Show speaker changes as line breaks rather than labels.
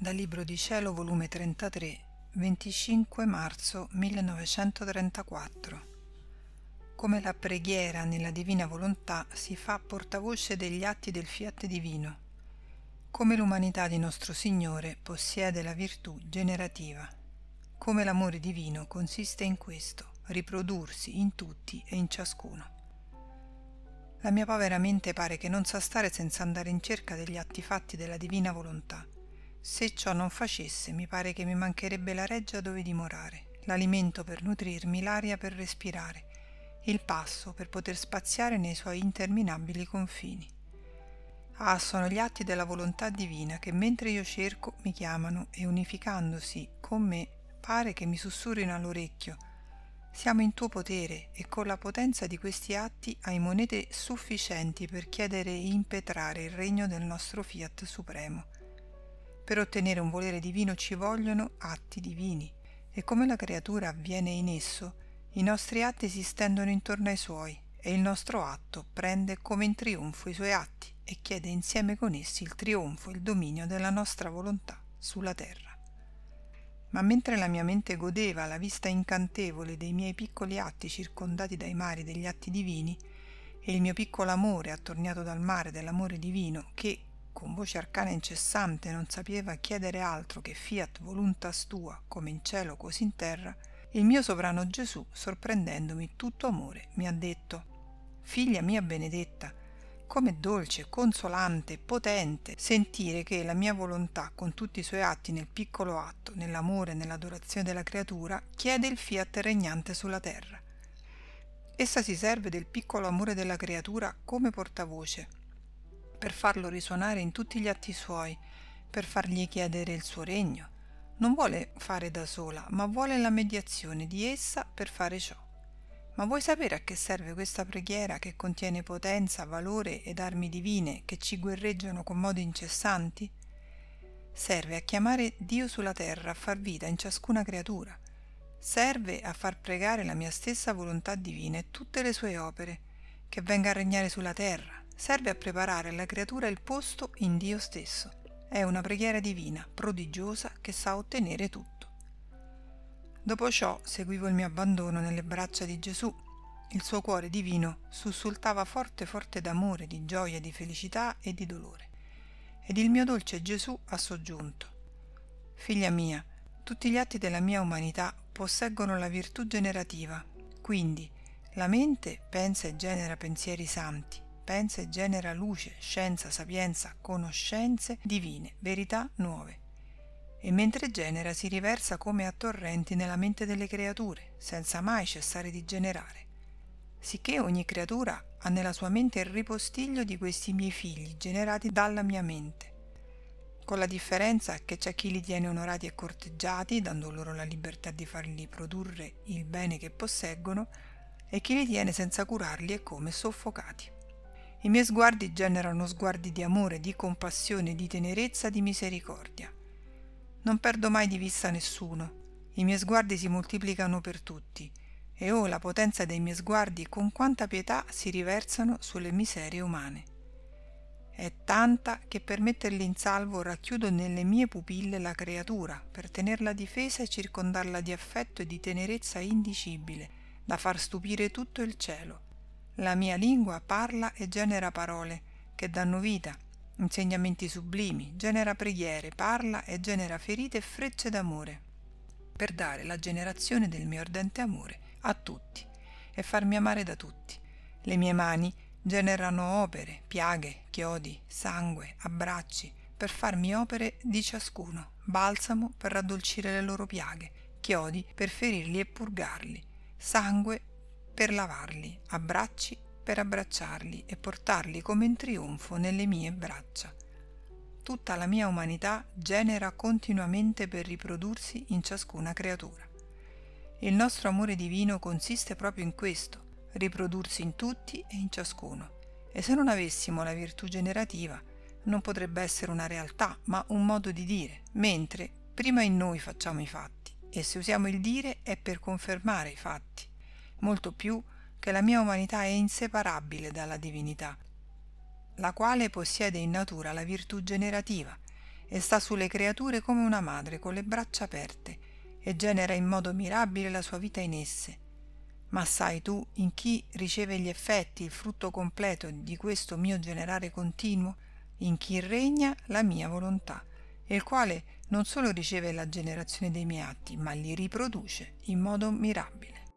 Dal Libro di Cielo, volume 33, 25 marzo 1934. Come la preghiera nella divina volontà si fa portavoce degli atti del fiat divino. Come l'umanità di nostro Signore possiede la virtù generativa. Come l'amore divino consiste in questo, riprodursi in tutti e in ciascuno. La mia povera mente pare che non sa stare senza andare in cerca degli atti fatti della divina volontà se ciò non facesse, mi pare che mi mancherebbe la reggia dove dimorare, l'alimento per nutrirmi, l'aria per respirare, il passo per poter spaziare nei suoi interminabili confini. Ah, sono gli atti della volontà divina che mentre io cerco mi chiamano e unificandosi con me pare che mi sussurrino all'orecchio siamo in tuo potere e con la potenza di questi atti hai monete sufficienti per chiedere e impetrare il regno del nostro fiat supremo per ottenere un volere divino ci vogliono atti divini e come la creatura avviene in esso, i nostri atti si stendono intorno ai suoi e il nostro atto prende come in trionfo i suoi atti e chiede insieme con essi il trionfo e il dominio della nostra volontà sulla terra. Ma mentre la mia mente godeva la vista incantevole dei miei piccoli atti circondati dai mari degli atti divini, e il mio piccolo amore attorniato dal mare dell'amore divino che, con voce arcana incessante non sapeva chiedere altro che fiat voluntas tua, come in cielo così in terra, il mio sovrano Gesù, sorprendendomi tutto amore, mi ha detto Figlia mia benedetta, com'è dolce, consolante, potente sentire che la mia volontà, con tutti i suoi atti nel piccolo atto, nell'amore e nell'adorazione della creatura, chiede il fiat regnante sulla terra. Essa si serve del piccolo amore della creatura come portavoce, per farlo risuonare in tutti gli atti suoi, per fargli chiedere il suo regno. Non vuole fare da sola, ma vuole la mediazione di essa per fare ciò. Ma vuoi sapere a che serve questa preghiera che contiene potenza, valore ed armi divine che ci guerreggiano con modi incessanti? Serve a chiamare Dio sulla terra, a far vita in ciascuna creatura. Serve a far pregare la mia stessa volontà divina e tutte le sue opere, che venga a regnare sulla terra, serve a preparare alla creatura il posto in Dio stesso. È una preghiera divina, prodigiosa, che sa ottenere tutto. Dopo ciò seguivo il mio abbandono nelle braccia di Gesù. Il suo cuore divino sussultava forte forte d'amore, di gioia, di felicità e di dolore. Ed il mio dolce Gesù ha soggiunto. Figlia mia, tutti gli atti della mia umanità posseggono la virtù generativa, quindi la mente pensa e genera pensieri santi, pensa e genera luce, scienza, sapienza, conoscenze divine, verità nuove. E mentre genera si riversa come a torrenti nella mente delle creature, senza mai cessare di generare. Sicché ogni creatura ha nella sua mente il ripostiglio di questi miei figli generati dalla mia mente. Con la differenza che c'è chi li tiene onorati e corteggiati, dando loro la libertà di fargli produrre il bene che posseggono, e chi li tiene senza curarli e come soffocati. I miei sguardi generano sguardi di amore, di compassione, di tenerezza, di misericordia. Non perdo mai di vista nessuno. I miei sguardi si moltiplicano per tutti. E oh la potenza dei miei sguardi con quanta pietà si riversano sulle miserie umane. È tanta che per metterli in salvo racchiudo nelle mie pupille la creatura, per tenerla difesa e circondarla di affetto e di tenerezza indicibile, da far stupire tutto il cielo la mia lingua parla e genera parole che danno vita, insegnamenti sublimi, genera preghiere, parla e genera ferite e frecce d'amore, per dare la generazione del mio ardente amore a tutti e farmi amare da tutti. Le mie mani generano opere, piaghe, chiodi, sangue, abbracci, per farmi opere di ciascuno, balsamo per raddolcire le loro piaghe, chiodi per ferirli e purgarli, sangue per lavarli, abbracci per abbracciarli e portarli come in trionfo nelle mie braccia. Tutta la mia umanità genera continuamente per riprodursi in ciascuna creatura. Il nostro amore divino consiste proprio in questo, riprodursi in tutti e in ciascuno. E se non avessimo la virtù generativa, non potrebbe essere una realtà, ma un modo di dire, mentre prima in noi facciamo i fatti, e se usiamo il dire è per confermare i fatti molto più che la mia umanità è inseparabile dalla divinità, la quale possiede in natura la virtù generativa e sta sulle creature come una madre con le braccia aperte e genera in modo mirabile la sua vita in esse. Ma sai tu in chi riceve gli effetti, il frutto completo di questo mio generare continuo? In chi regna la mia volontà, il quale non solo riceve la generazione dei miei atti, ma li riproduce in modo mirabile.